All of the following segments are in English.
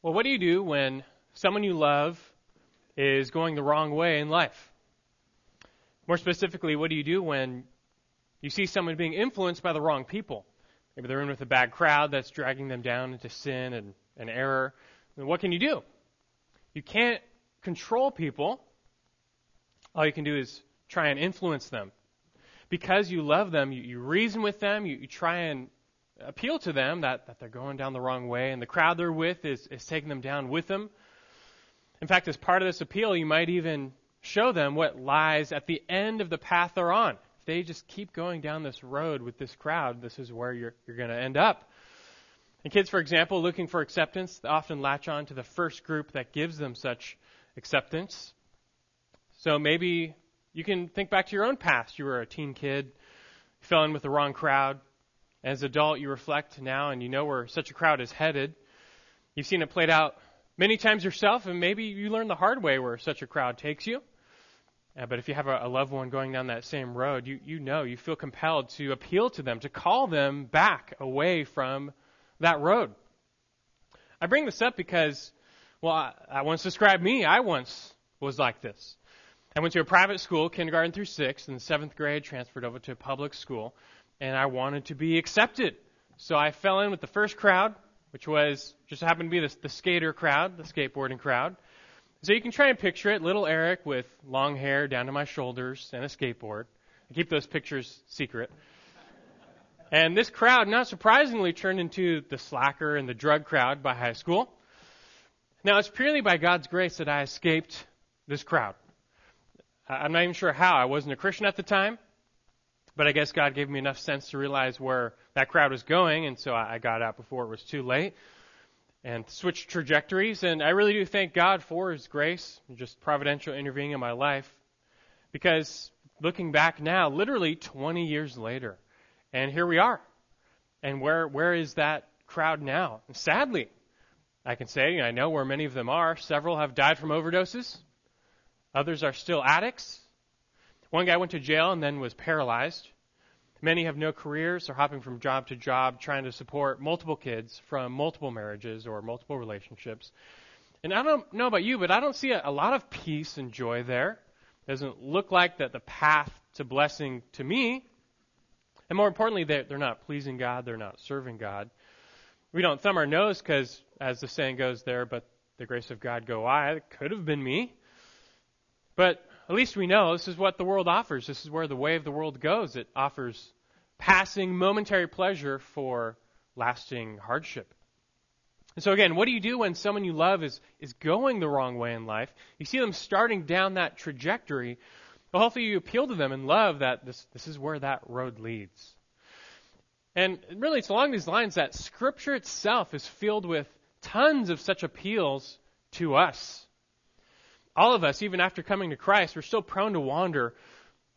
Well, what do you do when someone you love is going the wrong way in life? More specifically, what do you do when you see someone being influenced by the wrong people? Maybe they're in with a bad crowd that's dragging them down into sin and, and error. What can you do? You can't control people. All you can do is try and influence them. Because you love them, you, you reason with them, you, you try and appeal to them that, that they're going down the wrong way, and the crowd they're with is, is taking them down with them. In fact, as part of this appeal, you might even show them what lies at the end of the path they're on. If they just keep going down this road with this crowd, this is where you're, you're going to end up. And kids, for example, looking for acceptance, they often latch on to the first group that gives them such acceptance. So maybe you can think back to your own past. You were a teen kid, you fell in with the wrong crowd, as an adult, you reflect now and you know where such a crowd is headed. You've seen it played out many times yourself, and maybe you learn the hard way where such a crowd takes you. Uh, but if you have a, a loved one going down that same road, you, you know, you feel compelled to appeal to them, to call them back away from that road. I bring this up because, well, I, I once described me. I once was like this. I went to a private school, kindergarten through sixth, and seventh grade transferred over to a public school and I wanted to be accepted. So I fell in with the first crowd, which was just happened to be the, the skater crowd, the skateboarding crowd. So you can try and picture it, little Eric with long hair down to my shoulders and a skateboard. I keep those pictures secret. And this crowd, not surprisingly, turned into the slacker and the drug crowd by high school. Now, it's purely by God's grace that I escaped this crowd. I'm not even sure how. I wasn't a Christian at the time. But I guess God gave me enough sense to realize where that crowd was going, and so I got out before it was too late and switched trajectories. And I really do thank God for His grace, just providential intervening in my life, because looking back now, literally 20 years later, and here we are. And where where is that crowd now? And sadly, I can say I know where many of them are. Several have died from overdoses. Others are still addicts. One guy went to jail and then was paralyzed. Many have no careers, are hopping from job to job, trying to support multiple kids from multiple marriages or multiple relationships. And I don't know about you, but I don't see a, a lot of peace and joy there. It doesn't look like that the path to blessing to me. And more importantly, they're, they're not pleasing God, they're not serving God. We don't thumb our nose because, as the saying goes there, but the grace of God go I. It could have been me. But at least we know this is what the world offers. This is where the way of the world goes. It offers passing momentary pleasure for lasting hardship. And so again, what do you do when someone you love is, is going the wrong way in life? You see them starting down that trajectory. Well, hopefully you appeal to them in love that this, this is where that road leads. And really, it's along these lines that Scripture itself is filled with tons of such appeals to us all of us, even after coming to Christ, we're still prone to wander.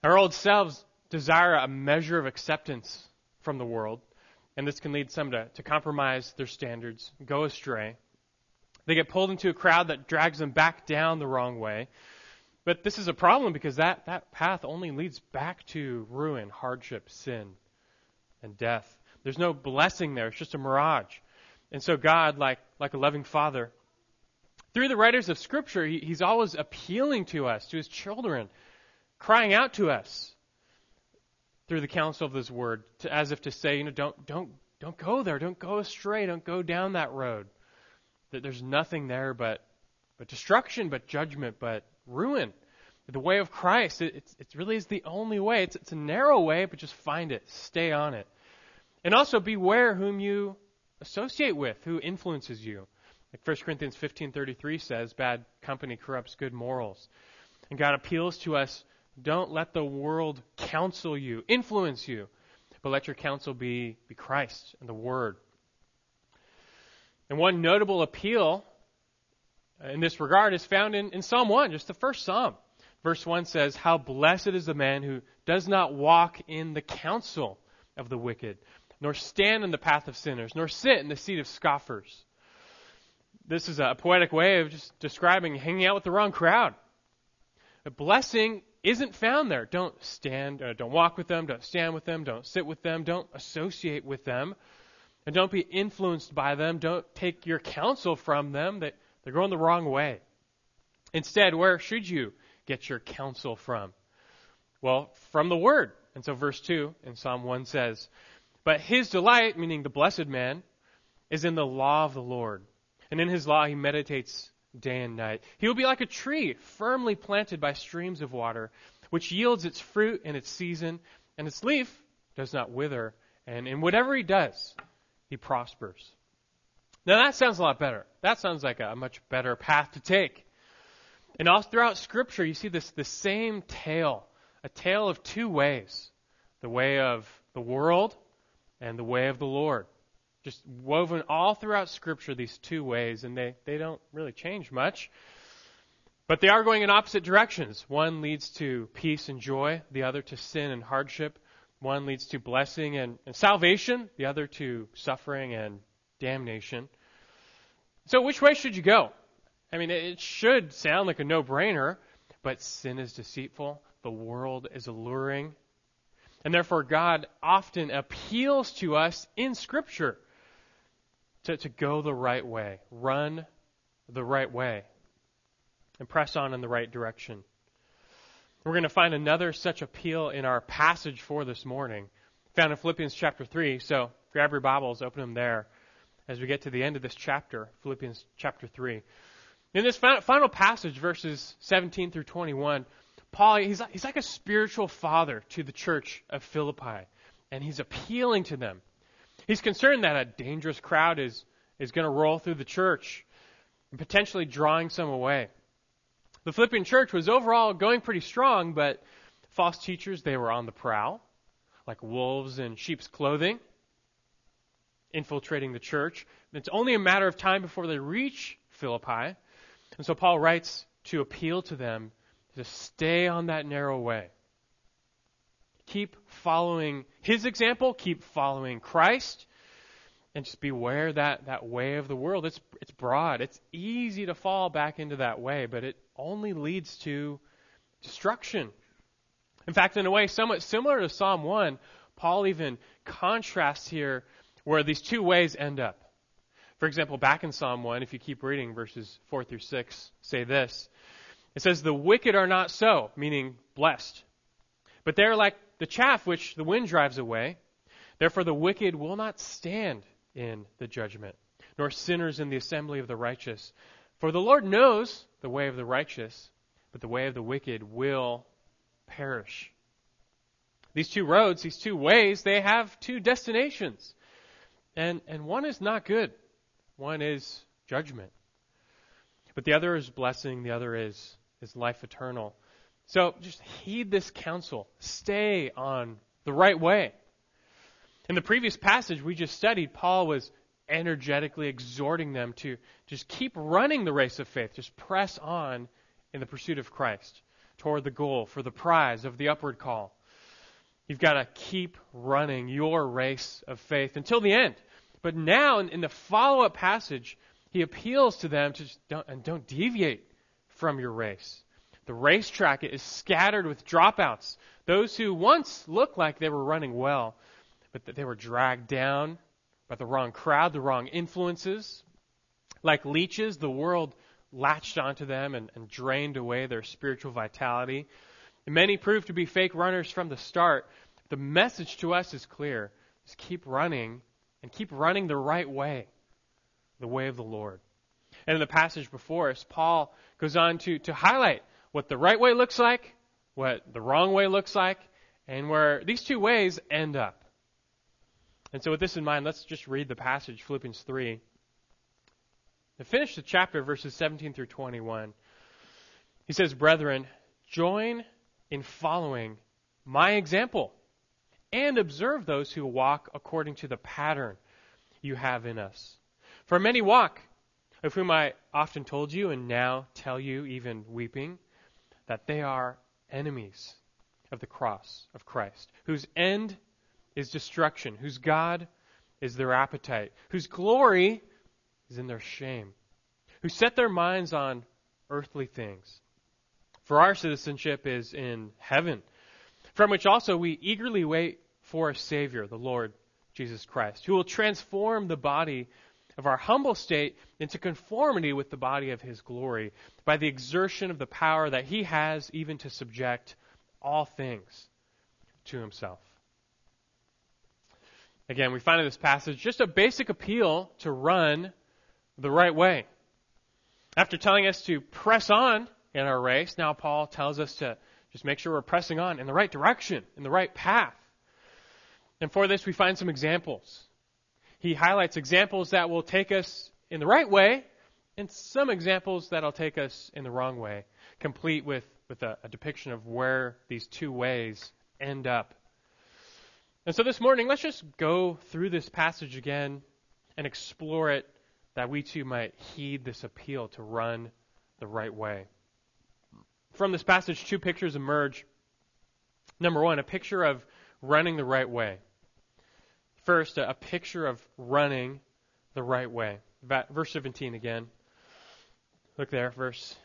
Our old selves desire a measure of acceptance from the world, and this can lead some to, to compromise their standards, go astray. They get pulled into a crowd that drags them back down the wrong way. But this is a problem because that, that path only leads back to ruin, hardship, sin, and death. There's no blessing there. It's just a mirage. And so God, like, like a loving father, through the writers of Scripture, he, he's always appealing to us, to his children, crying out to us through the counsel of his word, to, as if to say, you know, don't, don't, don't go there, don't go astray, don't go down that road. That there's nothing there but, but destruction, but judgment, but ruin. The way of Christ, it, it, really is the only way. It's, it's a narrow way, but just find it, stay on it. And also beware whom you associate with, who influences you. Like 1 Corinthians 15:33 says, bad company corrupts good morals. And God appeals to us, don't let the world counsel you, influence you, but let your counsel be, be Christ and the Word. And one notable appeal uh, in this regard is found in, in Psalm 1, just the first Psalm. Verse 1 says, How blessed is the man who does not walk in the counsel of the wicked, nor stand in the path of sinners, nor sit in the seat of scoffers this is a poetic way of just describing hanging out with the wrong crowd. A blessing isn't found there. Don't stand, uh, don't walk with them, don't stand with them, don't sit with them, don't associate with them. And don't be influenced by them. Don't take your counsel from them. That they're going the wrong way. Instead, where should you get your counsel from? Well, from the Word. And so verse 2 in Psalm 1 says, But his delight, meaning the blessed man, is in the law of the Lord. And in his law he meditates day and night. He will be like a tree firmly planted by streams of water, which yields its fruit in its season, and its leaf does not wither. And in whatever he does, he prospers. Now that sounds a lot better. That sounds like a much better path to take. And all throughout Scripture, you see this the same tale, a tale of two ways: the way of the world and the way of the Lord. Just woven all throughout Scripture, these two ways, and they, they don't really change much. But they are going in opposite directions. One leads to peace and joy, the other to sin and hardship. One leads to blessing and, and salvation, the other to suffering and damnation. So, which way should you go? I mean, it should sound like a no brainer, but sin is deceitful, the world is alluring, and therefore God often appeals to us in Scripture to, to go the right way, run the right way, and press on in the right direction. We're going to find another such appeal in our passage for this morning, found in Philippians chapter 3. So grab your Bibles, open them there as we get to the end of this chapter, Philippians chapter 3. In this final passage, verses 17 through 21, Paul, he's, he's like a spiritual father to the church of Philippi, and he's appealing to them. He's concerned that a dangerous crowd is, is going to roll through the church and potentially drawing some away. The Philippian church was overall going pretty strong, but false teachers, they were on the prowl, like wolves in sheep's clothing, infiltrating the church. It's only a matter of time before they reach Philippi. And so Paul writes to appeal to them to stay on that narrow way. Keep following his example, keep following Christ, and just beware that, that way of the world. It's, it's broad. It's easy to fall back into that way, but it only leads to destruction. In fact, in a way somewhat similar to Psalm 1, Paul even contrasts here where these two ways end up. For example, back in Psalm 1, if you keep reading verses 4 through 6, say this. It says, The wicked are not so, meaning blessed, but they're like the chaff which the wind drives away. Therefore, the wicked will not stand in the judgment, nor sinners in the assembly of the righteous. For the Lord knows the way of the righteous, but the way of the wicked will perish. These two roads, these two ways, they have two destinations. And, and one is not good. One is judgment. But the other is blessing, the other is, is life eternal. So just heed this counsel. Stay on the right way. In the previous passage we just studied, Paul was energetically exhorting them to just keep running the race of faith, just press on in the pursuit of Christ toward the goal for the prize of the upward call. You've got to keep running your race of faith until the end. But now, in, the follow up passage, he appeals to them to don't, and don't deviate from your race. The racetrack is scattered with dropouts. Those who once looked like they were running well, but that they were dragged down by the wrong crowd, the wrong influences. Like leeches, the world latched onto them and, and drained away their spiritual vitality. Many proved to be fake runners from the start. The message to us is clear. Just keep running and keep running the right way, the way of the Lord. And in the passage before us, Paul goes on to, to highlight what the right way looks like, what the wrong way looks like, and where these two ways end up. And so, with this in mind, let's just read the passage, Philippians 3. To finish the chapter, verses 17 through 21, he says, Brethren, join in following my example and observe those who walk according to the pattern you have in us. For many walk, of whom I often told you and now tell you, even weeping, that they are enemies of the cross of Christ, whose end is destruction, whose God is their appetite, whose glory is in their shame, who set their minds on earthly things. For our citizenship is in heaven, from which also we eagerly wait for a Savior, the Lord Jesus Christ, who will transform the body of our humble state into conformity with the body of his glory by the exertion of the power that he has even to subject all things to himself. Again, we find in this passage just a basic appeal to run the right way. After telling us to press on in our race, now Paul tells us to just make sure we're pressing on in the right direction, in the right path. And for this, we find some examples. He highlights examples that will take us in the right way and some examples that'll take us in the wrong way, complete with, with a, a depiction of where these two ways end up. And so this morning, let's just go through this passage again and explore it that we too might heed this appeal to run the right way. From this passage, two pictures emerge. Number one, a picture of running the right way. First, a, picture of running the right way. Verse 17 again. Look there, verse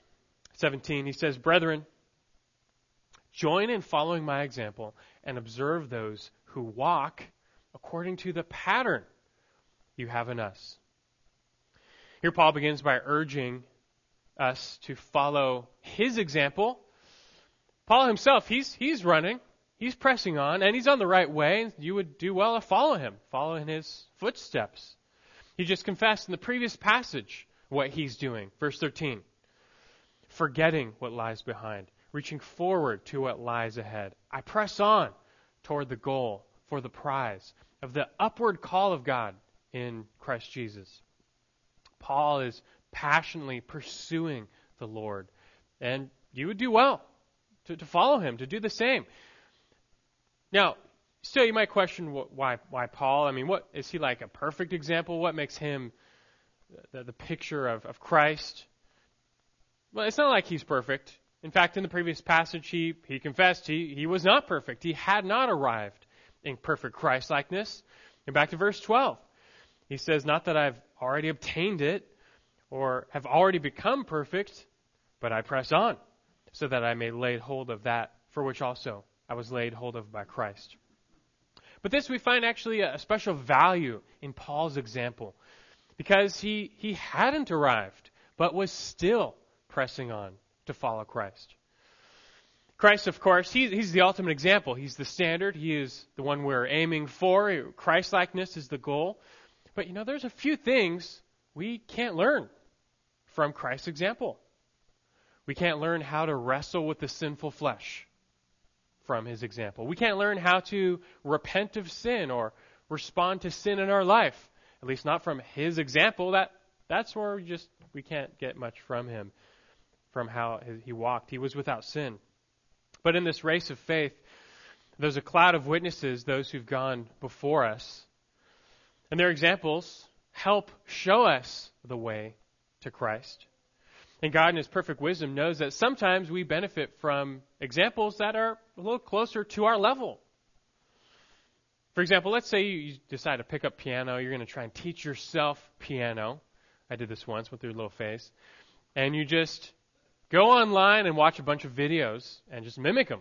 17. He says, Brethren, join in following my example and observe those who walk according to the pattern you have in us. Here, Paul begins by urging us to follow his example. Paul himself, he's, he's running. He's pressing on, and he's on the right way. You would do well to follow him, follow in his footsteps. He just confessed in the previous passage what he's doing. Verse 13 forgetting what lies behind, reaching forward to what lies ahead. I press on toward the goal for the prize of the upward call of God in Christ Jesus. Paul is passionately pursuing the Lord, and you would do well to, to follow him, to do the same. Now, still, you might question why why Paul. I mean, what is he like a perfect example? What makes him the, the picture of, of Christ? Well, it's not like he's perfect. In fact, in the previous passage, he, he confessed he, he was not perfect. He had not arrived in perfect Christ likeness. And back to verse 12. He says, Not that I've already obtained it or have already become perfect, but I press on so that I may lay hold of that for which also I was laid hold of by Christ. But this we find actually a special value in Paul's example because he, he hadn't arrived, but was still pressing on to follow Christ. Christ, of course, he, he's the ultimate example. He's the standard. He is the one we're aiming for. Christlikeness is the goal. But you know, there's a few things we can't learn from Christ's example. We can't learn how to wrestle with the sinful flesh from his example. We can't learn how to repent of sin or respond to sin in our life, at least not from his example. That that's where we just we can't get much from him from how he walked. He was without sin. But in this race of faith, there's a cloud of witnesses, those who've gone before us. And their examples help show us the way to Christ. And God, in His perfect wisdom, knows that sometimes we benefit from examples that are a little closer to our level. For example, let's say you decide to pick up piano. You're going to try and teach yourself piano. I did this once with your little face. And you just go online and watch a bunch of videos and just mimic them.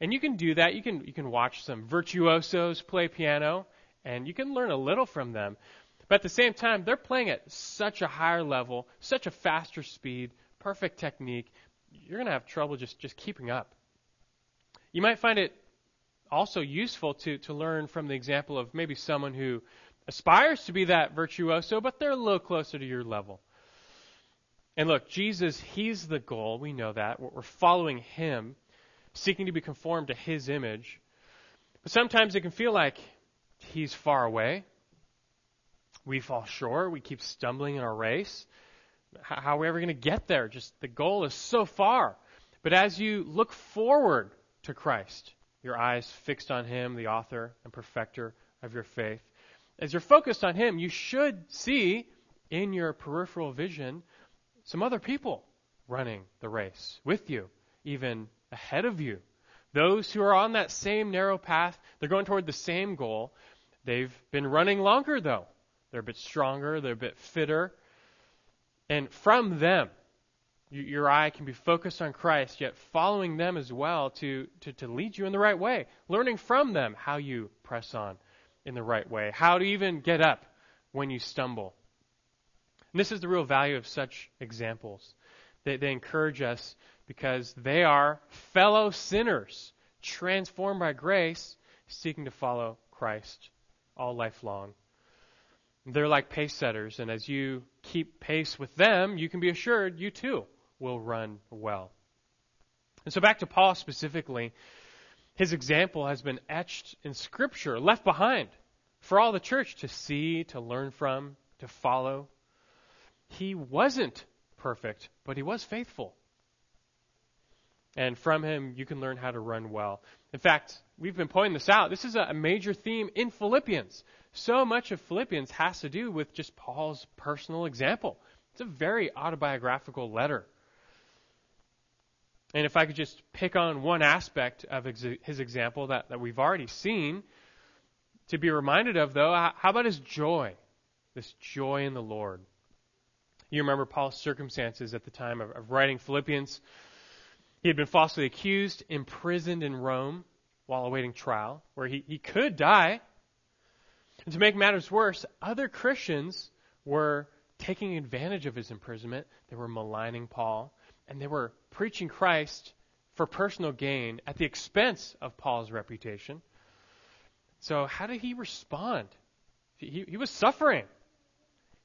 And you can do that. You can, you can watch some virtuosos play piano and you can learn a little from them. But at the same time, they're playing at such a higher level, such a faster speed, perfect technique. You're going to have trouble just, just keeping up. You might find it also useful to, to learn from the example of maybe someone who aspires to be that virtuoso, but they're a little closer to your level. And look, Jesus, He's the goal. We know that. We're following Him, seeking to be conformed to His image. But sometimes it can feel like He's far away we fall short. We keep stumbling in our race. How are we ever going to get there? Just the goal is so far. But as you look forward to Christ, your eyes fixed on Him, the author and perfecter of your faith, as you're focused on Him, you should see in your peripheral vision some other people running the race with you, even ahead of you. Those who are on that same narrow path, they're going toward the same goal. They've been running longer, though. They're a bit stronger, they're a bit fitter. And from them, your eye can be focused on Christ, yet following them as well to, to, to lead you in the right way. Learning from them how you press on in the right way, how to even get up when you stumble. And this is the real value of such examples. They, they encourage us because they are fellow sinners transformed by grace, seeking to follow Christ all life long. They're like pace setters, and as you keep pace with them, you can be assured you too will run well. And so back to Paul specifically, his example has been etched in Scripture, left behind for all the church to see, to learn from, to follow. He wasn't perfect, but he was faithful. And from him, you can learn how to run well. In fact, we've been pointing this out. This is a major theme in Philippians. So much of Philippians has to do with just Paul's personal example. It's a very autobiographical letter. And if I could just pick on one aspect of his example that, that we've already seen, to be reminded of, though, how about his joy? This joy in the Lord. You remember Paul's circumstances at the time of, of writing Philippians. He had been falsely accused, imprisoned in Rome while awaiting trial, where he, he could die. And to make matters worse, other Christians were taking advantage of his imprisonment. They were maligning Paul, and they were preaching Christ for personal gain at the expense of Paul's reputation. So, how did he respond? He, he was suffering.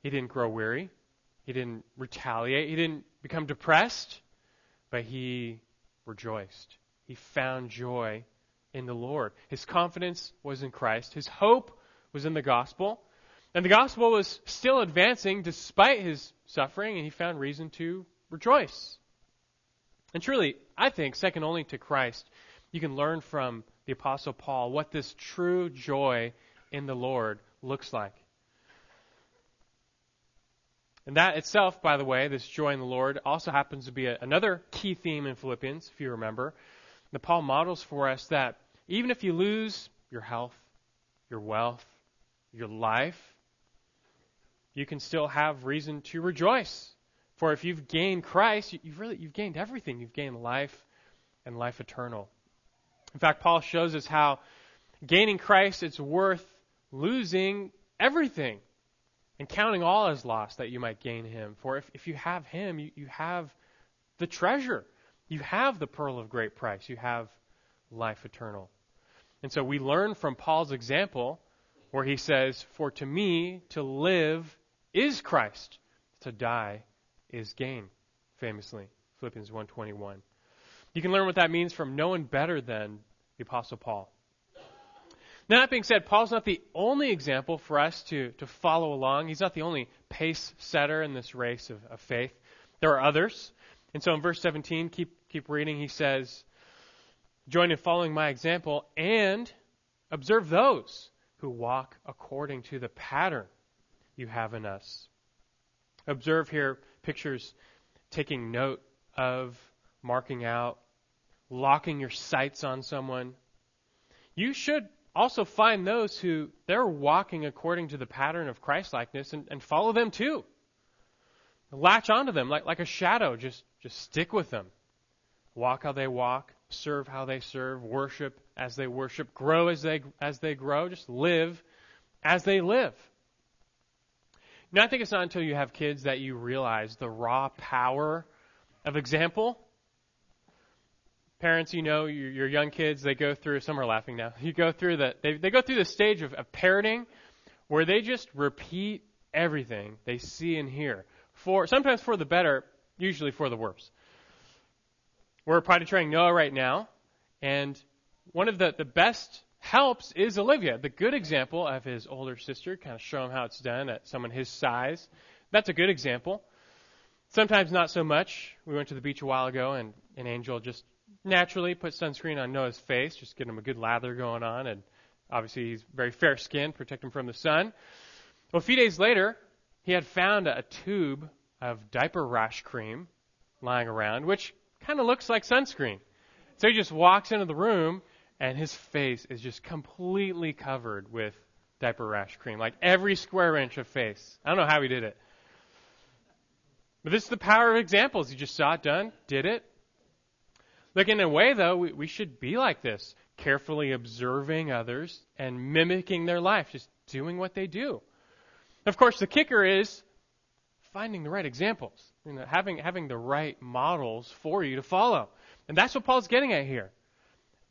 He didn't grow weary. He didn't retaliate. He didn't become depressed. But he rejoiced. He found joy in the Lord. His confidence was in Christ. His hope was in the gospel. And the gospel was still advancing despite his suffering, and he found reason to rejoice. And truly, I think, second only to Christ, you can learn from the Apostle Paul what this true joy in the Lord looks like. And that itself, by the way, this joy in the Lord, also happens to be a, another key theme in Philippians, if you remember. That Paul models for us that even if you lose your health, your wealth, your life, you can still have reason to rejoice. For if you've gained Christ, you've really you've gained everything. You've gained life and life eternal. In fact, Paul shows us how gaining Christ it's worth losing everything and counting all as loss that you might gain him. For if, if you have him, you, you have the treasure. You have the pearl of great price. You have life eternal. And so we learn from Paul's example where he says, For to me to live is Christ, to die is gain, famously. Philippians 1.21. You can learn what that means from no one better than the Apostle Paul. Now, that being said, Paul's not the only example for us to, to follow along. He's not the only pace setter in this race of, of faith. There are others. And so in verse 17, keep, keep reading, he says, Join in following my example and observe those who walk according to the pattern you have in us. Observe here pictures taking note of, marking out, locking your sights on someone. You should also find those who they're walking according to the pattern of Christlikeness and, and follow them too. Latch onto them like, like a shadow. Just, just stick with them. Walk how they walk, serve how they serve, worship as they worship, grow as they, as they grow, just live as they live. Now, I think it's not until you have kids that you realize the raw power of example parents, you know, your, your young kids, they go through, some are laughing now, you go through the, they, they go through the stage of, of parenting where they just repeat everything they see and hear. For, sometimes for the better, usually for the worse. We're potty training Noah right now, and one of the, the best helps is Olivia, the good example of his older sister, kind of show him how it's done at someone his size. That's a good example. Sometimes not so much. We went to the beach a while ago, and, and Angel just naturally put sunscreen on Noah's face, just get him a good lather going on, and obviously he's very fair skinned, protect him from the sun. Well, a few days later, he had found a tube of diaper rash cream lying around, which kind of looks like sunscreen. So he just walks into the room, and his face is just completely covered with diaper rash cream, like every square inch of face. I don't know how he did it. But this is the power of examples. He just saw it done, did it, Look, in a way, though, we, we should be like this. carefully observing others and mimicking their life, just doing what they do. Of course, the kicker is finding the right examples, you know, having, having the right models for you to follow. And that's what Paul's getting at here.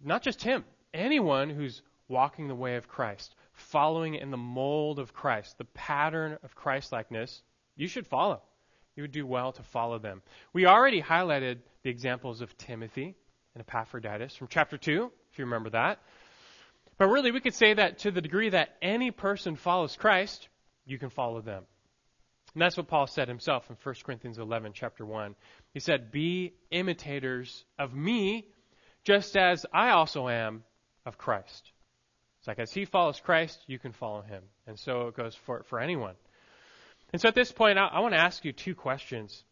Not just him, anyone who's walking the way of Christ, following in the mold of Christ, the pattern of Christlikeness, you should follow. You would do well to follow them. We already highlighted the examples of Timothy and Epaphroditus from chapter 2, if you remember that. But really, we could say that to the degree that any person follows Christ, you can follow them. And that's what Paul said himself in 1 Corinthians 11, chapter 1. He said, Be imitators of me, just as I also am of Christ. It's like as he follows Christ, you can follow him. And so it goes for, for anyone. And so at this point, I, I want to ask you two questions.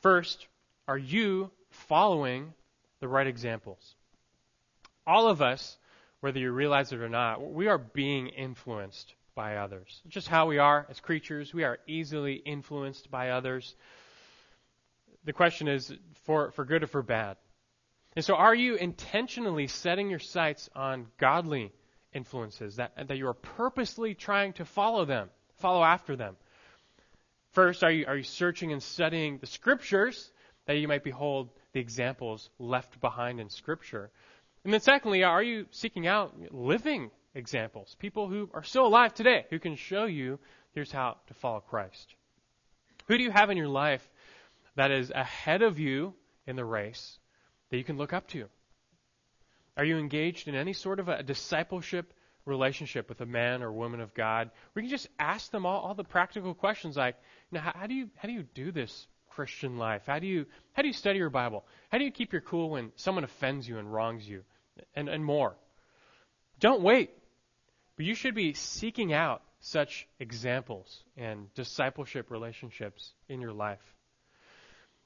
First, are you following the right examples? All of us, whether you realize it or not, we are being influenced by others. It's just how we are as creatures. We are easily influenced by others. The question is for, for good or for bad. And so, are you intentionally setting your sights on godly influences, that, that you are purposely trying to follow them, follow after them? First, are you, are you searching and studying the scriptures that you might behold the examples left behind in Scripture? And then, secondly, are you seeking out living examples, people who are still alive today, who can show you here's how to follow Christ? Who do you have in your life that is ahead of you in the race that you can look up to? Are you engaged in any sort of a discipleship relationship with a man or woman of God we can just ask them all, all the practical questions like, you know, how, how, do you how do you do this Christian life? How do you how do you study your Bible? How do you keep your cool when someone offends you and wrongs you? And and more. Don't wait. But you should be seeking out such examples and discipleship relationships in your life.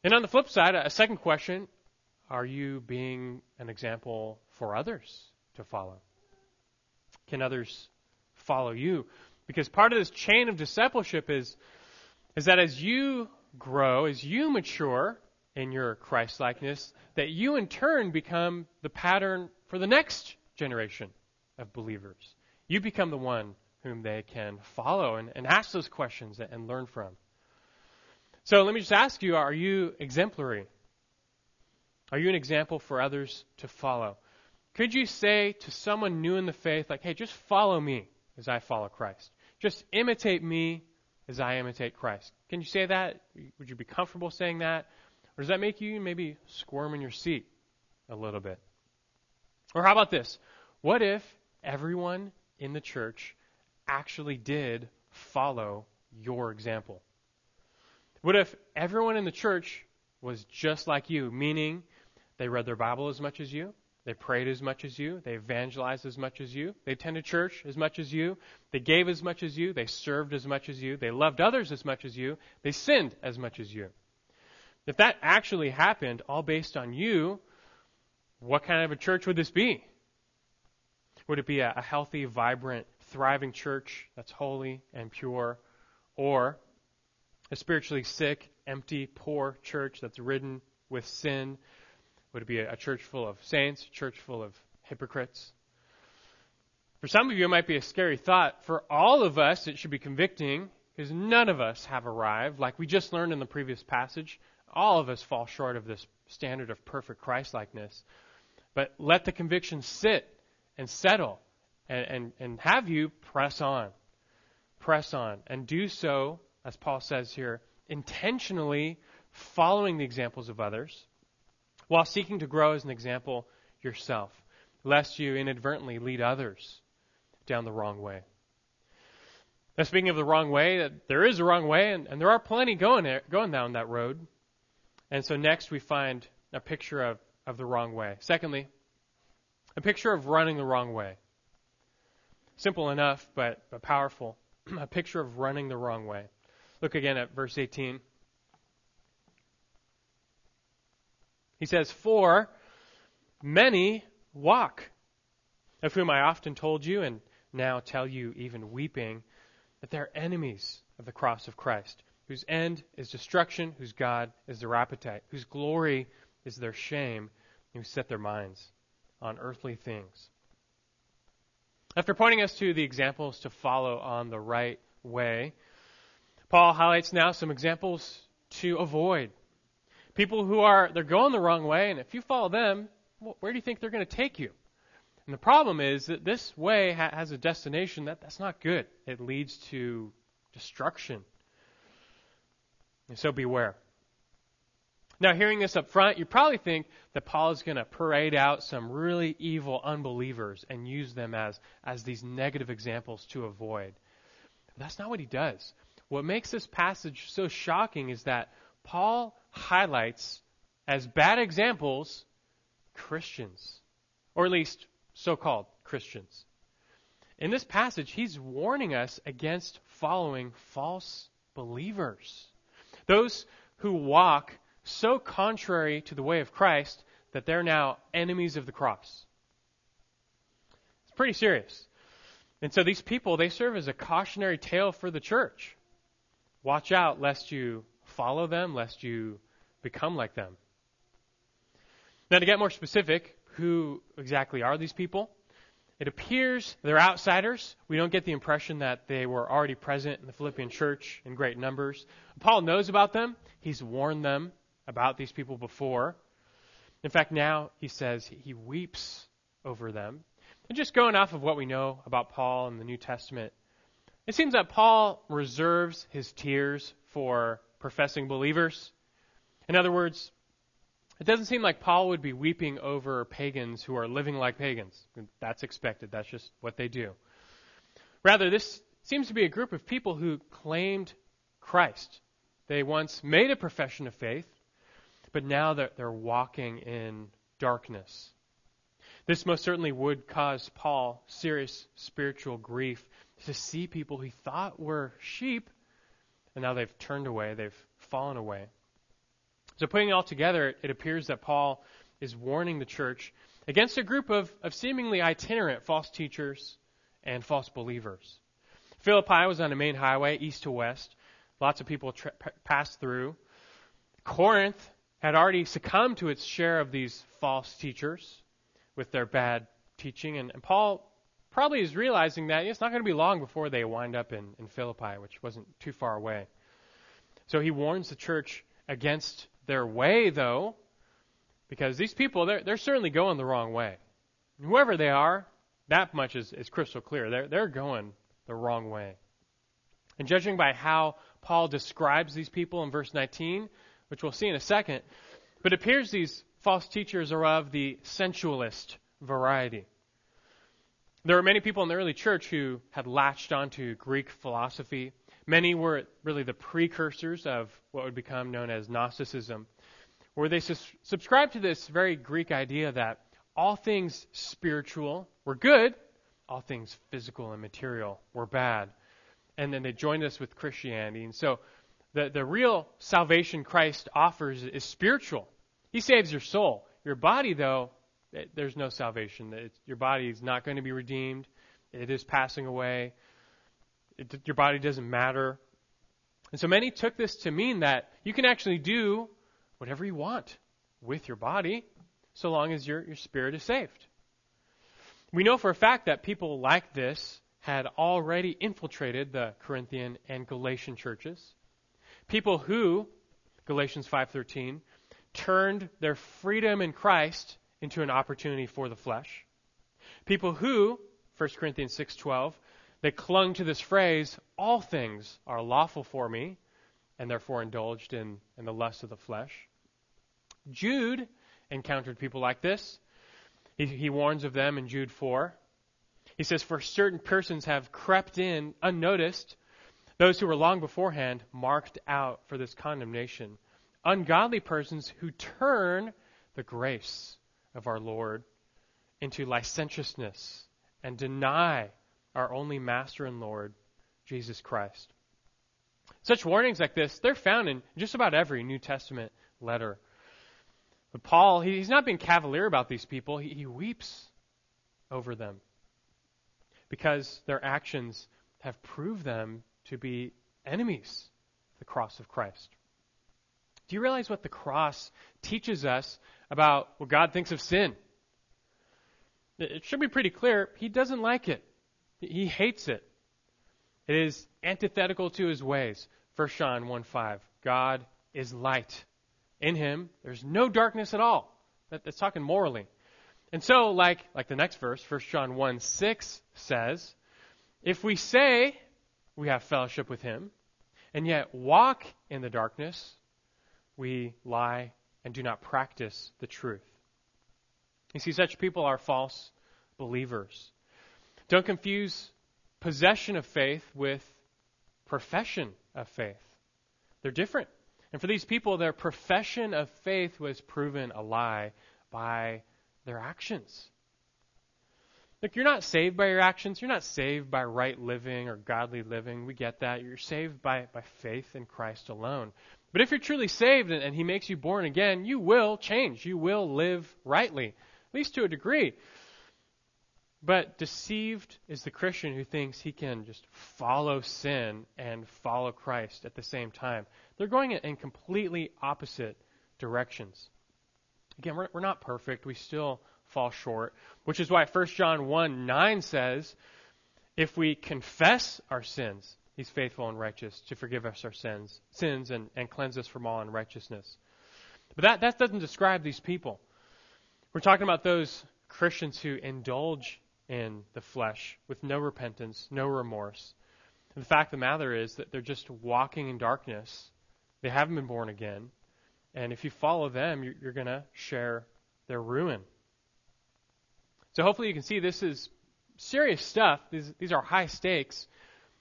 And on the flip side, a second question, are you being an example for others to follow? Can others follow you? Because part of this chain of discipleship is is that as you grow, as you mature in your Christ likeness, that you in turn become the pattern for the next generation of believers. You become the one whom they can follow and, and ask those questions and learn from. So let me just ask you are you exemplary? Are you an example for others to follow? Could you say to someone new in the faith, like, hey, just follow me as I follow Christ? Just imitate me as I imitate Christ. Can you say that? Would you be comfortable saying that? Or does that make you maybe squirm in your seat a little bit? Or how about this? What if everyone in the church actually did follow your example? What if everyone in the church was just like you, meaning they read their Bible as much as you, they prayed as much as you. They evangelized as much as you. They attended church as much as you. They gave as much as you. They served as much as you. They loved others as much as you. They sinned as much as you. If that actually happened, all based on you, what kind of a church would this be? Would it be a, a healthy, vibrant, thriving church that's holy and pure? Or a spiritually sick, empty, poor church that's ridden with sin would it be a, a church full of saints, a church full of hypocrites? For some of you, it might be a scary thought. For all of us, it should be convicting because none of us have arrived. Like we just learned in the previous passage, all of us fall short of this standard of perfect Christlikeness. But let the conviction sit and settle and, and, and have you press on. Press on. And do so, as Paul says here, intentionally following the examples of others while seeking to grow as an example yourself, lest you inadvertently lead others down the wrong way. Now, speaking of the wrong way, there is a wrong way, and, and there are plenty going, there, going down that road. And so next we find a picture of, of the wrong way. Secondly, a picture of running the wrong way. Simple enough, but, but powerful. a picture of running the wrong way. Look again at verse 18. He says, For many walk, of whom I often told you, and now tell you even weeping, that they're enemies of the cross of Christ, whose end is destruction, whose God is their appetite, whose glory is their shame, who set their minds on earthly things. After pointing us to the examples to follow on the right way, Paul highlights now some examples to avoid. People who are they're going the wrong way, and if you follow them, where do you think they're going to take you? And the problem is that this way ha- has a destination that that's not good. It leads to destruction. And so beware. Now, hearing this up front, you probably think that Paul is going to parade out some really evil unbelievers and use them as, as these negative examples to avoid. That's not what he does. What makes this passage so shocking is that Paul highlights as bad examples Christians, or at least so called Christians. In this passage, he's warning us against following false believers. Those who walk so contrary to the way of Christ that they're now enemies of the cross. It's pretty serious. And so these people, they serve as a cautionary tale for the church. Watch out lest you follow them, lest you become like them. Now, to get more specific, who exactly are these people? It appears they're outsiders. We don't get the impression that they were already present in the Philippian church in great numbers. Paul knows about them. He's warned them about these people before. In fact, now he says he weeps over them. And just going off of what we know about Paul in the New Testament, it seems that Paul reserves his tears for professing believers. In other words, it doesn't seem like Paul would be weeping over pagans who are living like pagans. That's expected. That's just what they do. Rather, this seems to be a group of people who claimed Christ. They once made a profession of faith, but now they're, they're walking in darkness. This most certainly would cause Paul serious spiritual grief to see people he thought were sheep, and now they've turned away, they've fallen away. So, putting it all together, it appears that Paul is warning the church against a group of, of seemingly itinerant false teachers and false believers. Philippi was on a main highway, east to west. Lots of people tra- passed through. Corinth had already succumbed to its share of these false teachers with their bad teaching. And, and Paul probably is realizing that it's not going to be long before they wind up in, in Philippi, which wasn't too far away. So he warns the church against their way, though, because these people, they're, they're certainly going the wrong way. Whoever they are, that much is, is crystal clear. They're, they're going the wrong way. And judging by how Paul describes these people in verse 19, which we'll see in a second. But it appears these false teachers are of the sensualist variety. There were many people in the early church who had latched onto Greek philosophy. Many were really the precursors of what would become known as Gnosticism, where they sus- subscribed to this very Greek idea that all things spiritual were good, all things physical and material were bad. And then they joined us with Christianity. And so the, the real salvation Christ offers is spiritual. He saves your soul. Your body, though, there's no salvation. It, your body is not going to be redeemed. It is passing away. It, your body doesn't matter. And so many took this to mean that you can actually do whatever you want with your body so long as your, your spirit is saved. We know for a fact that people like this had already infiltrated the Corinthian and Galatian churches. People who, Galatians 5:13, turned their freedom in Christ into an opportunity for the flesh. People who, 1 Corinthians 6:12, they clung to this phrase, all things are lawful for me, and therefore indulged in, in the lust of the flesh. Jude encountered people like this. He, he warns of them in Jude 4. He says, For certain persons have crept in unnoticed those who were long beforehand marked out for this condemnation. Ungodly persons who turn the grace of our Lord into licentiousness and deny our only Master and Lord, Jesus Christ. Such warnings like this, they're found in just about every New Testament letter. But Paul, he's not being cavalier about these people. He, he weeps over them because their actions have proved them to be enemies of the cross of Christ. Do you realize what the cross teaches us about what God thinks of sin? it should be pretty clear he doesn't like it. He hates it. It is antithetical to his ways. 1 John 1 5. God is light. In him, there's no darkness at all. That, that's talking morally. And so, like, like the next verse, 1 John 1 6 says, If we say we have fellowship with him, and yet walk in the darkness, we lie and do not practice the truth. You see, such people are false believers. Don't confuse possession of faith with profession of faith. They're different. And for these people, their profession of faith was proven a lie by their actions. Look, you're not saved by your actions. You're not saved by right living or godly living. We get that. You're saved by, by faith in Christ alone. But if you're truly saved and, and He makes you born again, you will change. You will live rightly, at least to a degree. But deceived is the Christian who thinks he can just follow sin and follow Christ at the same time. They're going in completely opposite directions. Again, we're, we're not perfect. We still fall short, which is why 1 John 1 9 says, if we confess our sins, he's faithful and righteous to forgive us our sins, sins and, and cleanse us from all unrighteousness. But that, that doesn't describe these people. We're talking about those Christians who indulge in the flesh with no repentance, no remorse. And the fact of the matter is that they're just walking in darkness. They haven't been born again. And if you follow them, you're, you're going to share their ruin. So hopefully you can see this is serious stuff. These, these are high stakes.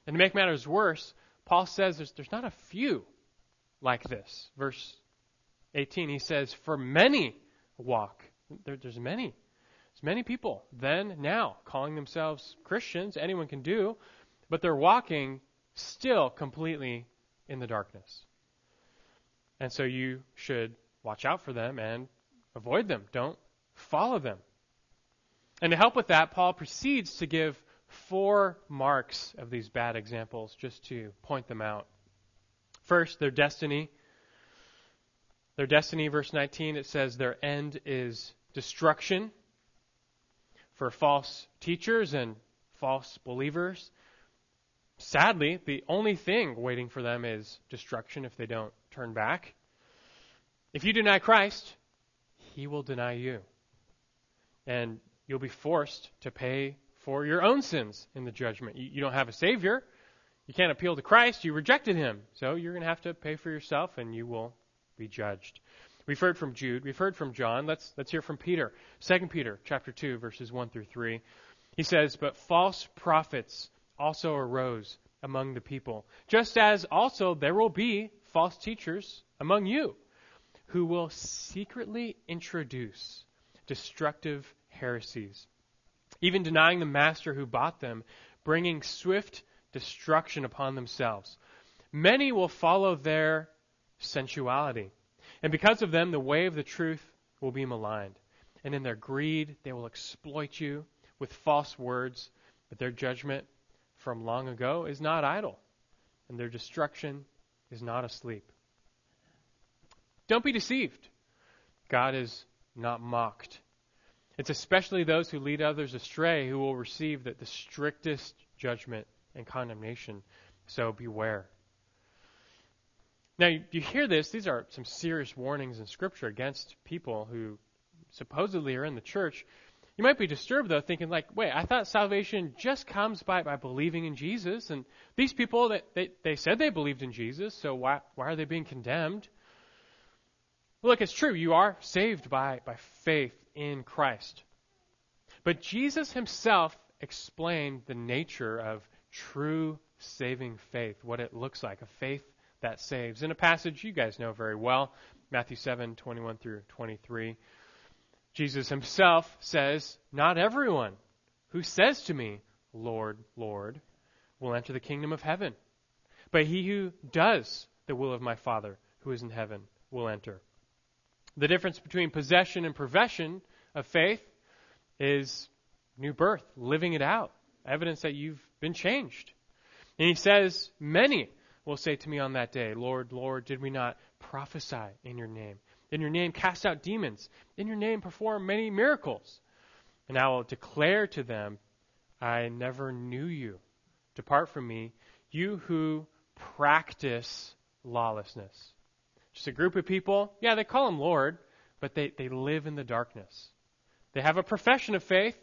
And to make matters worse, Paul says there's, there's not a few like this. Verse 18, he says, For many walk. There, there's many. There's many people then, now, calling themselves Christians. Anyone can do. But they're walking still completely in the darkness. And so you should watch out for them and avoid them. Don't follow them. And to help with that, Paul proceeds to give four marks of these bad examples just to point them out. First, their destiny. Their destiny, verse 19, it says their end is destruction. For false teachers and false believers, sadly, the only thing waiting for them is destruction if they don't turn back. If you deny Christ, he will deny you. And you'll be forced to pay for your own sins in the judgment. You, you don't have a Savior. You can't appeal to Christ. You rejected Him. So you're going to have to pay for yourself and you will be judged. We've heard from Jude. We've heard from John. Let's, let's hear from Peter. 2 Peter chapter 2, verses 1 through 3. He says, But false prophets also arose among the people, just as also there will be false teachers among you who will secretly introduce destructive heresies, even denying the master who bought them, bringing swift destruction upon themselves. Many will follow their sensuality, and because of them, the way of the truth will be maligned. And in their greed, they will exploit you with false words, but their judgment from long ago is not idle, and their destruction is not asleep. Don't be deceived. God is not mocked. It's especially those who lead others astray who will receive the, the strictest judgment and condemnation. So beware. Now, you, hear this. These are some serious warnings in Scripture against people who supposedly are in the church. You might be disturbed, though, thinking, like, wait, I thought salvation just comes by, by believing in Jesus. And these people, that they, they said they believed in Jesus, so why, why are they being condemned? Look, it's true. You are saved by, by faith in Christ. But Jesus himself explained the nature of true saving faith, what it looks like, a faith that saves. In a passage you guys know very well, Matthew 7, 21 through 23. Jesus himself says, Not everyone who says to me, Lord, Lord, will enter the kingdom of heaven, but he who does the will of my Father who is in heaven will enter. The difference between possession and profession of faith is new birth, living it out, evidence that you've been changed. And he says, Many will say to me on that day, Lord, Lord, did we not prophesy in your name? In your name cast out demons. In your name perform many miracles. And I will declare to them, I never knew you. Depart from me, you who practice lawlessness. Just a group of people, yeah, they call him Lord, but they, they live in the darkness. They have a profession of faith,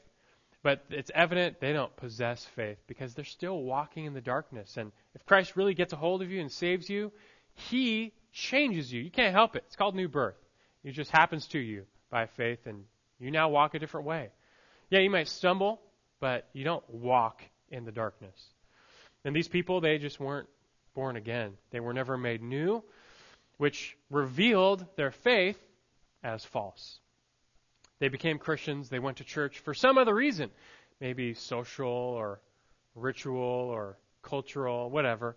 but it's evident they don't possess faith because they're still walking in the darkness. And if Christ really gets a hold of you and saves you, he changes you. You can't help it. It's called new birth. It just happens to you by faith, and you now walk a different way. Yeah, you might stumble, but you don't walk in the darkness. And these people, they just weren't born again. They were never made new, which revealed their faith as false. They became Christians. They went to church for some other reason, maybe social or ritual or cultural, whatever.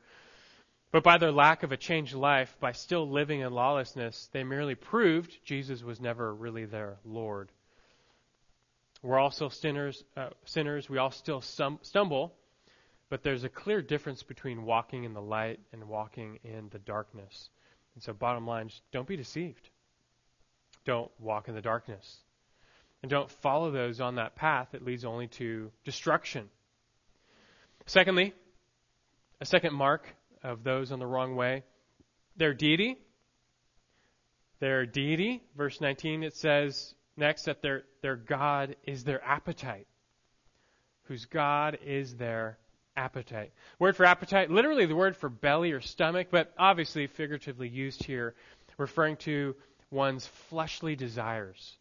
But by their lack of a changed life, by still living in lawlessness, they merely proved Jesus was never really their Lord. We're all still sinners. Uh, sinners. We all still stumble, but there's a clear difference between walking in the light and walking in the darkness. And so, bottom line, don't be deceived. Don't walk in the darkness. And don't follow those on that path that leads only to destruction. Secondly, a second mark of those on the wrong way, their deity. Their deity, verse 19, it says next that their, their God is their appetite. Whose God is their appetite. Word for appetite, literally the word for belly or stomach, but obviously figuratively used here, referring to one's fleshly desires.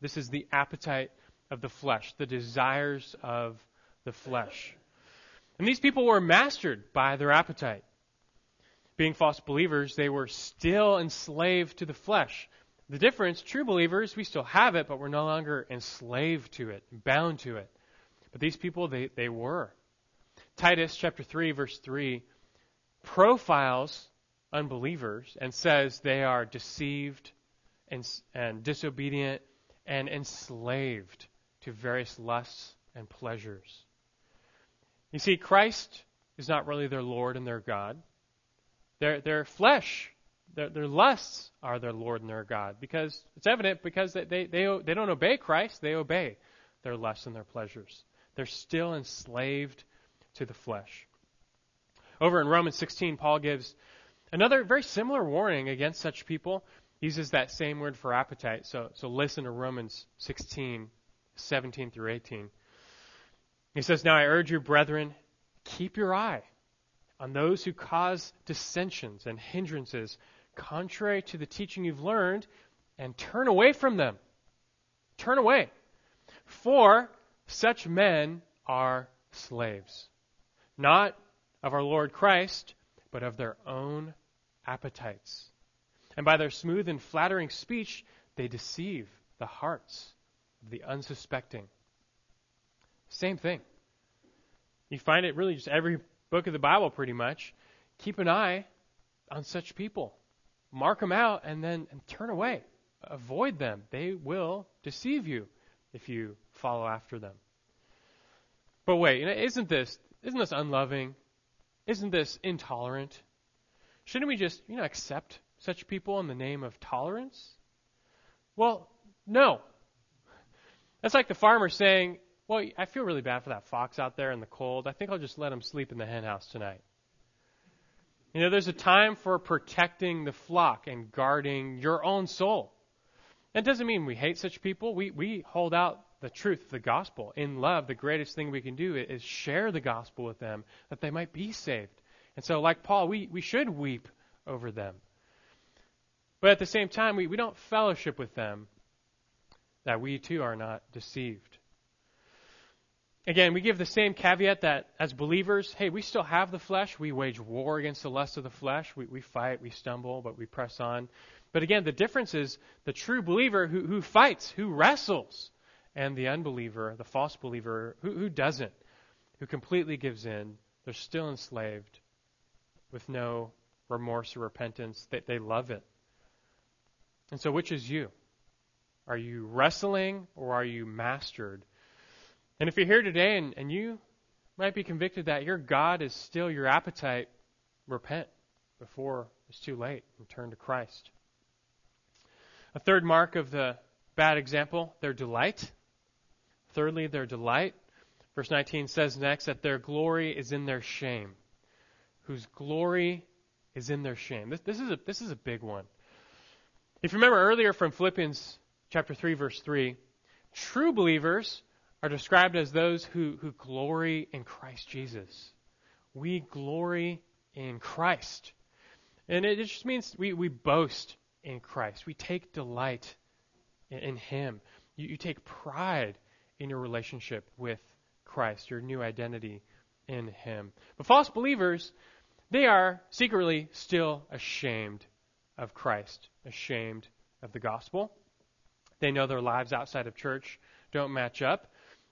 This is the appetite of the flesh, the desires of the flesh. And these people were mastered by their appetite. Being false believers, they were still enslaved to the flesh. The difference, true believers, we still have it, but we're no longer enslaved to it, bound to it. But these people, they, they were. Titus chapter 3, verse 3, profiles unbelievers and says they are deceived and, and disobedient and enslaved to various lusts and pleasures. You see, Christ is not really their Lord and their God. Their, their flesh, their, their lusts are their Lord and their God because it's evident because they, they, they, they don't obey Christ, they obey their lusts and their pleasures. They're still enslaved to the flesh. Over in Romans 16, Paul gives another very similar warning against such people. He uses that same word for appetite. So, so listen to Romans 16, 17 through 18. He says, Now I urge you, brethren, keep your eye on those who cause dissensions and hindrances contrary to the teaching you've learned, and turn away from them. Turn away. For such men are slaves, not of our Lord Christ, but of their own appetites. And by their smooth and flattering speech, they deceive the hearts of the unsuspecting. Same thing. You find it really just every book of the Bible, pretty much. Keep an eye on such people. Mark them out and then and turn away. Avoid them. They will deceive you if you follow after them. But wait, isn't this isn't this unloving? Isn't this intolerant? Shouldn't we just, you know, accept such people in the name of tolerance? Well, no. That's like the farmer saying, well, I feel really bad for that fox out there in the cold. I think I'll just let him sleep in the henhouse tonight. You know, there's a time for protecting the flock and guarding your own soul. That doesn't mean we hate such people. We, we hold out the truth of the gospel. In love, the greatest thing we can do is share the gospel with them that they might be saved. And so, like Paul, we, we should weep over them. But at the same time, we, we don't fellowship with them that we too are not deceived. Again, we give the same caveat that as believers, hey, we still have the flesh. We wage war against the lust of the flesh. We, we fight, we stumble, but we press on. But again, the difference is the true believer who, who fights, who wrestles, and the unbeliever, the false believer, who, who doesn't, who completely gives in. They're still enslaved with no remorse or repentance. They, they love it. And so, which is you? Are you wrestling or are you mastered? And if you're here today and, and you might be convicted that your God is still your appetite, repent before it's too late and turn to Christ. A third mark of the bad example, their delight. Thirdly, their delight. Verse 19 says next that their glory is in their shame. Whose glory is in their shame. This, this, is, a, this is a big one. If you remember earlier from Philippians chapter 3, verse 3, true believers are described as those who, who glory in Christ Jesus. We glory in Christ. And it just means we, we boast in Christ. We take delight in, in Him. You, you take pride in your relationship with Christ, your new identity in Him. But false believers, they are secretly still ashamed of Christ, ashamed of the gospel. They know their lives outside of church don't match up.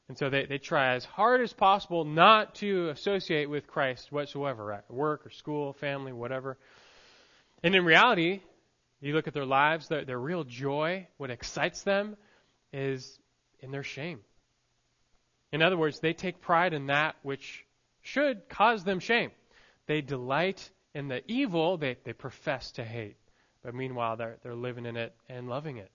And so they, they try as hard as possible not to associate with Christ whatsoever at work or school, family, whatever. And in reality, you look at their lives, their, their real joy, what excites them is in their shame. In other words, they take pride in that which should cause them shame. They delight in the evil they, they profess to hate. But meanwhile, they're, they're living in it and loving it.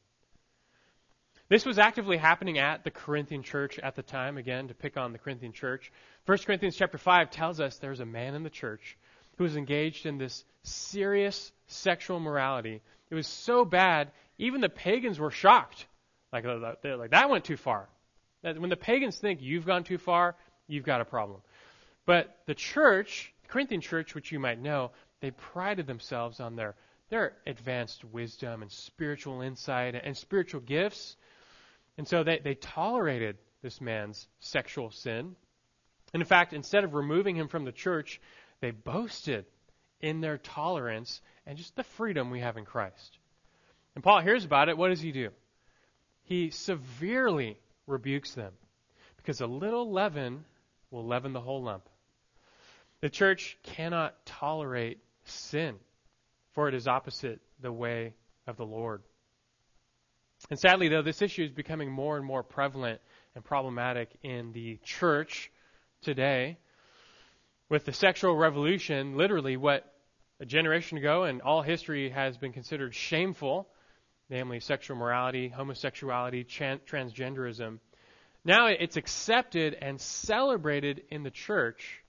This was actively happening at the Corinthian church at the time, again, to pick on the Corinthian church. 1 Corinthians chapter 5 tells us there's a man in the church who was engaged in this serious sexual morality. It was so bad, even the pagans were shocked. Like, like that went too far. When the pagans think you've gone too far, you've got a problem. But the church, the Corinthian church, which you might know, they prided themselves on their, their advanced wisdom and spiritual insight and spiritual gifts. And so they, they tolerated this man's sexual sin. And in fact, instead of removing him from the church, they boasted in their tolerance and just the freedom we have in Christ. And Paul hears about it. What does he do? He severely rebukes them because a little leaven will leaven the whole lump. The church cannot tolerate sin, for it is opposite the way of the Lord. And sadly, though, this issue is becoming more and more prevalent and problematic in the church today. With the sexual revolution, literally what a generation ago and all history has been considered shameful, namely sexual morality, homosexuality, transgenderism, now it's accepted and celebrated in the church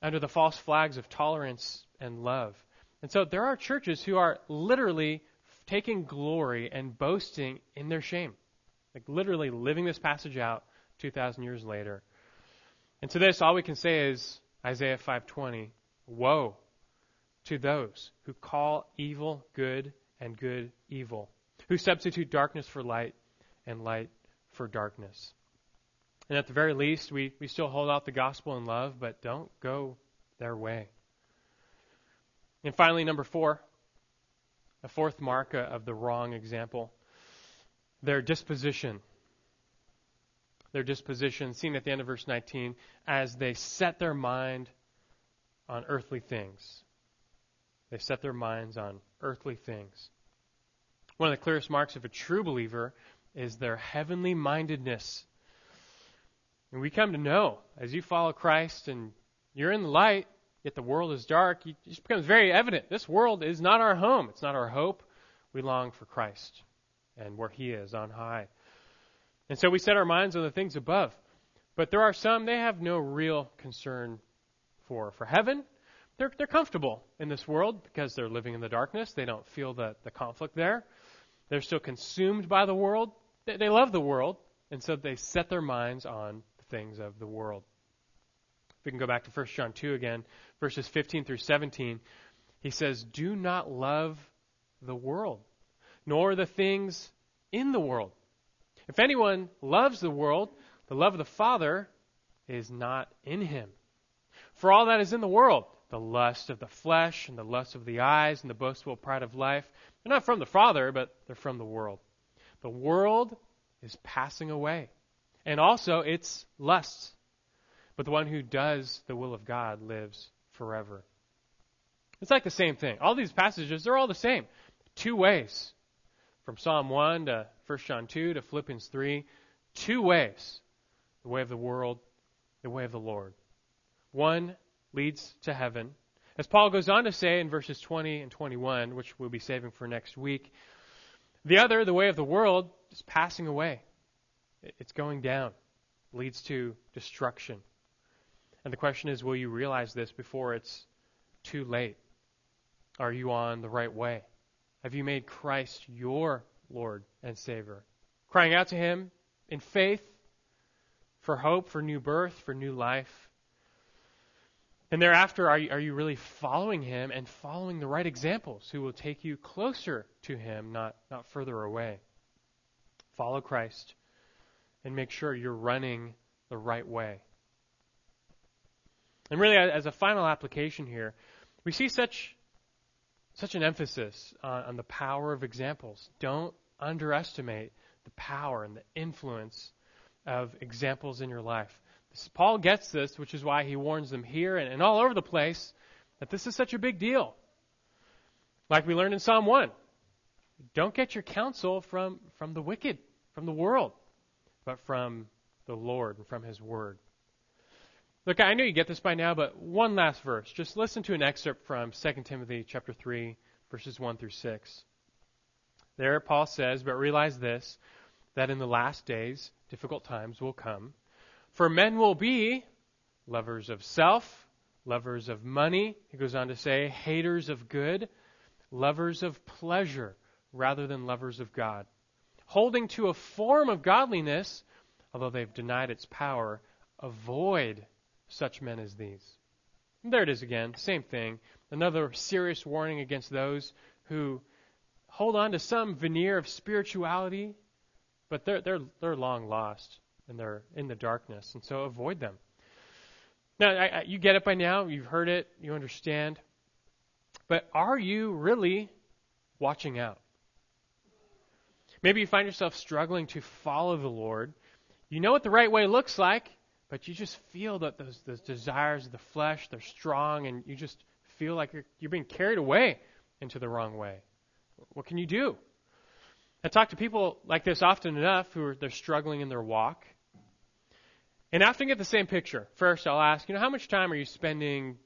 under the false flags of tolerance and love. And so there are churches who are literally taking glory and boasting in their shame. Like literally living this passage out 2,000 years later. And to this, all we can say is Isaiah 5:20, "Woe to those who call evil good and good evil, who substitute darkness for light and light for darkness." And at the very least, we, we still hold out the gospel in love, but don't go their way. And finally, number four, a fourth mark of the wrong example their disposition. Their disposition, seen at the end of verse 19, as they set their mind on earthly things. They set their minds on earthly things. One of the clearest marks of a true believer is their heavenly mindedness. And we come to know as you follow Christ and you're in the light, yet the world is dark, it just becomes very evident. This world is not our home. It's not our hope. We long for Christ and where He is on high. And so we set our minds on the things above. But there are some they have no real concern for. For heaven, they're, they're comfortable in this world because they're living in the darkness. They don't feel the, the conflict there. They're still consumed by the world. They, they love the world, and so they set their minds on the things of the world If we can go back to 1 John 2 again, verses 15 through 17, he says, Do not love the world, nor the things in the world. If anyone loves the world, the love of the Father is not in him. For all that is in the world, the lust of the flesh and the lust of the eyes and the boastful pride of life, they're not from the Father, but they're from the world. The world is passing away, and also its lusts. But the one who does the will of God lives forever. It's like the same thing. All these passages, they're all the same. Two ways. From Psalm 1 to 1 John 2 to Philippians 3. Two ways. The way of the world, the way of the Lord. One leads to heaven. As Paul goes on to say in verses 20 and 21, which we'll be saving for next week, the other, the way of the world, is passing away. it's going down, leads to destruction. And the question is, will you realize this before it's too late? Are you on the right way? Have you made Christ your Lord and Savior? Crying out to Him in faith for hope, for new birth, for new life. And thereafter, are you, are you really following Him and following the right examples who will take you closer to Him, not, not further away? Follow Christ and make sure you're running the right way. And really, as a final application here, we see such such an emphasis on, on, the power of examples. Don't underestimate the power and the influence of examples in your life. Paul gets this, which is why he warns them here and, and all over the place that this is such a big deal. Like we learned in Psalm 1. Don't get your counsel from, from the wicked, from the world, but from the Lord and from his word. Look, I know you get this by now, but one last verse. Just listen to an excerpt from 2 Timothy chapter 3, verses 1 through 6. There Paul says, But realize this, that in the last days difficult times will come. For men will be lovers of self, lovers of money, he goes on to say, haters of good, lovers of pleasure rather than lovers of God, holding to a form of godliness, although they've denied its power, avoid such men as these. And there it is again, same thing. Another serious warning against those who hold on to some veneer of spirituality, but they're, they're, they're long lost and they're in the darkness, and so avoid them. Now, I, I, you get it by now, you've heard it, you understand. But are you really watching out? Maybe you find yourself struggling to follow the Lord. You know what the right way looks like, but you just feel that those, those desires of the flesh, they're strong, and you just feel like you're, you're being carried away into the wrong way. What can you do? I talk to people like this often enough who are they're struggling in their walk. And I often get the same picture. First, I'll ask, you know, how much time are you spending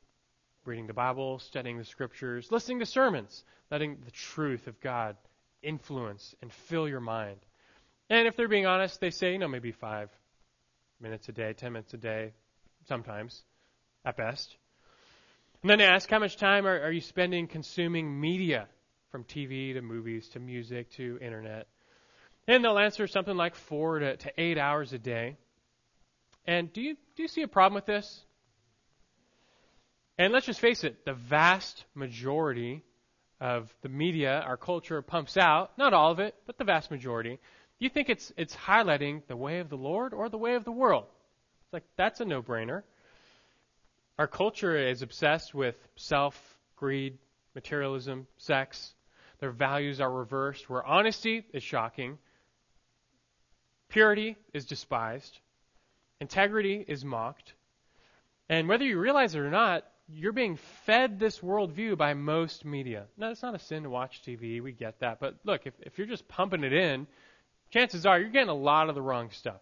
reading the Bible, studying the scriptures, listening to sermons, letting the truth of God influence and fill your mind? And if they're being honest, they say, you know, maybe five minutes a day, 10 minutes a day, sometimes, at best. And then I ask, how much time are, are you spending consuming media, from TV to movies to music to internet? And they'll answer something like four to, to eight hours a day. And do you, do you see a problem with this? And let's just face it, the vast majority of the media our culture pumps out, not all of it, but the vast majority, do you think it's it's highlighting the way of the Lord or the way of the world? It's like that's a no-brainer. Our culture is obsessed with self, greed, materialism, sex. Their values are reversed, where honesty is shocking, purity is despised, integrity is mocked. And whether you realize it or not, you're being fed this worldview by most media. Now, it's not a sin to watch TV, we get that. But look, if, if you're just pumping it in, chances are you're getting a lot of the wrong stuff.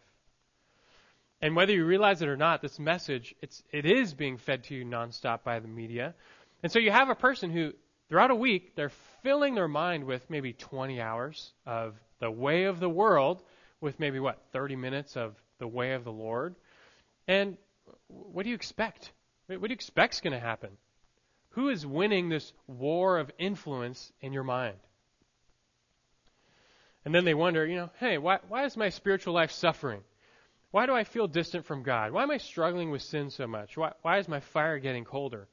And whether you realize it or not, this message, it's, it is being fed to you nonstop by the media. And so you have a person who, throughout a week, they're filling their mind with maybe 20 hours of the way of the world, with maybe, what, 30 minutes of the way of the Lord. And what do you expect? What do you expect is going to happen? Who is winning this war of influence in your mind? And then they wonder, you know, hey, why, why is my spiritual life suffering? Why do I feel distant from God? Why am I struggling with sin so much? Why, why is my fire getting colder?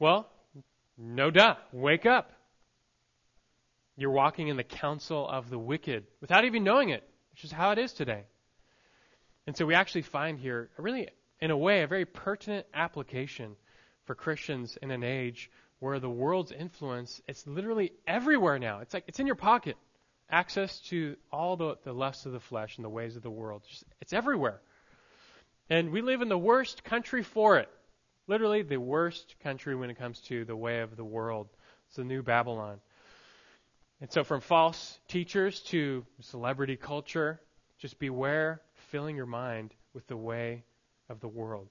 Well, no duh. Wake up. You're walking in the counsel of the wicked without even knowing it, which is how it is today. And so we actually find here, really, in a way, a very pertinent application for Christians in an age where the world's influence, it's literally everywhere now. It's like it's in your pocket access to all the, the lusts of the flesh and the ways of the world. Just, it's everywhere. And we live in the worst country for it. Literally, the worst country when it comes to the way of the world. It's the new Babylon. And so, from false teachers to celebrity culture, just beware filling your mind with the way of the world.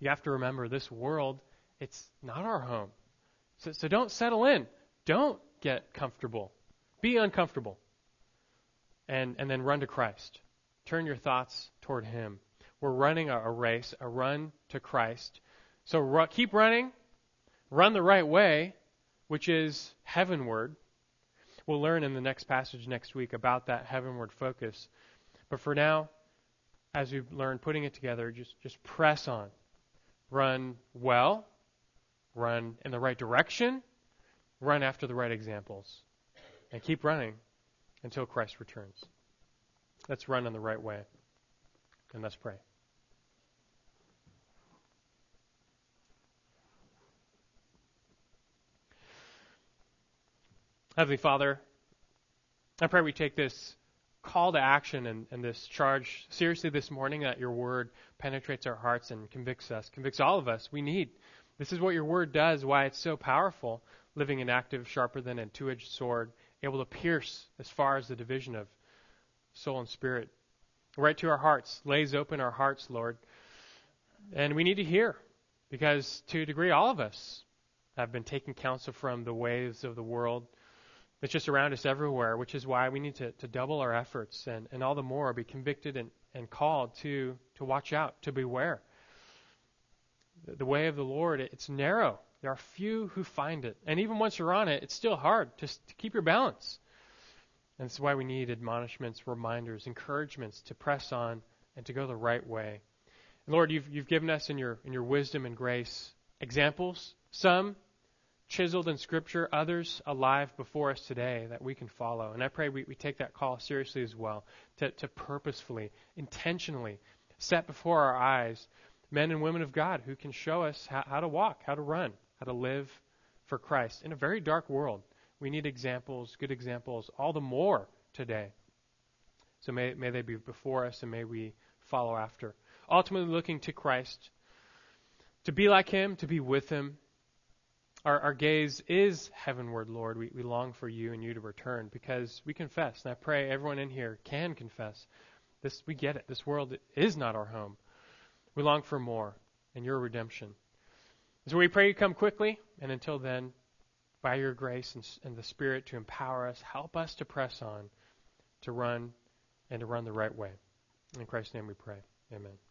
You have to remember this world, it's not our home. So, so don't settle in. Don't get comfortable. Be uncomfortable. And, and then run to Christ. turn your thoughts toward Him. We're running a, a race, a run to Christ. So ru- keep running, run the right way, which is heavenward. We'll learn in the next passage next week about that heavenward focus. But for now, as we've learned putting it together, just, just press on. Run well, run in the right direction, run after the right examples, and keep running until Christ returns. Let's run in the right way, and let's pray. Heavenly Father, I pray we take this call to action and, and, this charge seriously this morning that your word penetrates our hearts and convicts us, convicts all of us. We need. This is what your word does, why it's so powerful, living and active, sharper than a two edged sword, able to pierce as far as the division of soul and spirit. Right to our hearts, lays open our hearts, Lord. And we need to hear, because to a degree, all of us have been taking counsel from the waves of the world it's just around us everywhere, which is why we need to, to double our efforts and, and all the more be convicted and, and called to, to watch out, to beware. The, the way of the Lord, it's narrow. There are few who find it. And even once you're on it, it's still hard to, to keep your balance. And that's why we need admonishments, reminders, encouragements to press on and to go the right way. And Lord, you've, you've given us in your, in your wisdom and grace examples, some chiseled in Scripture, others alive before us today that we can follow. And I pray we, we take that call seriously as well, to, to purposefully, intentionally set before our eyes men and women of God who can show us how, how to walk, how to run, how to live for Christ in a very dark world. We need examples, good examples, all the more today. So may, may they be before us and may we follow after. Ultimately, looking to Christ, to be like Him, to be with Him, our, our gaze is heavenward, Lord. We, we long for you and you to return because we confess, and I pray everyone in here can confess. This we get it. This world is not our home. We long for more and your redemption. So we pray you come quickly, and until then, by your grace and, and the Spirit to empower us, help us to press on, to run, and to run the right way. In Christ's name we pray. Amen.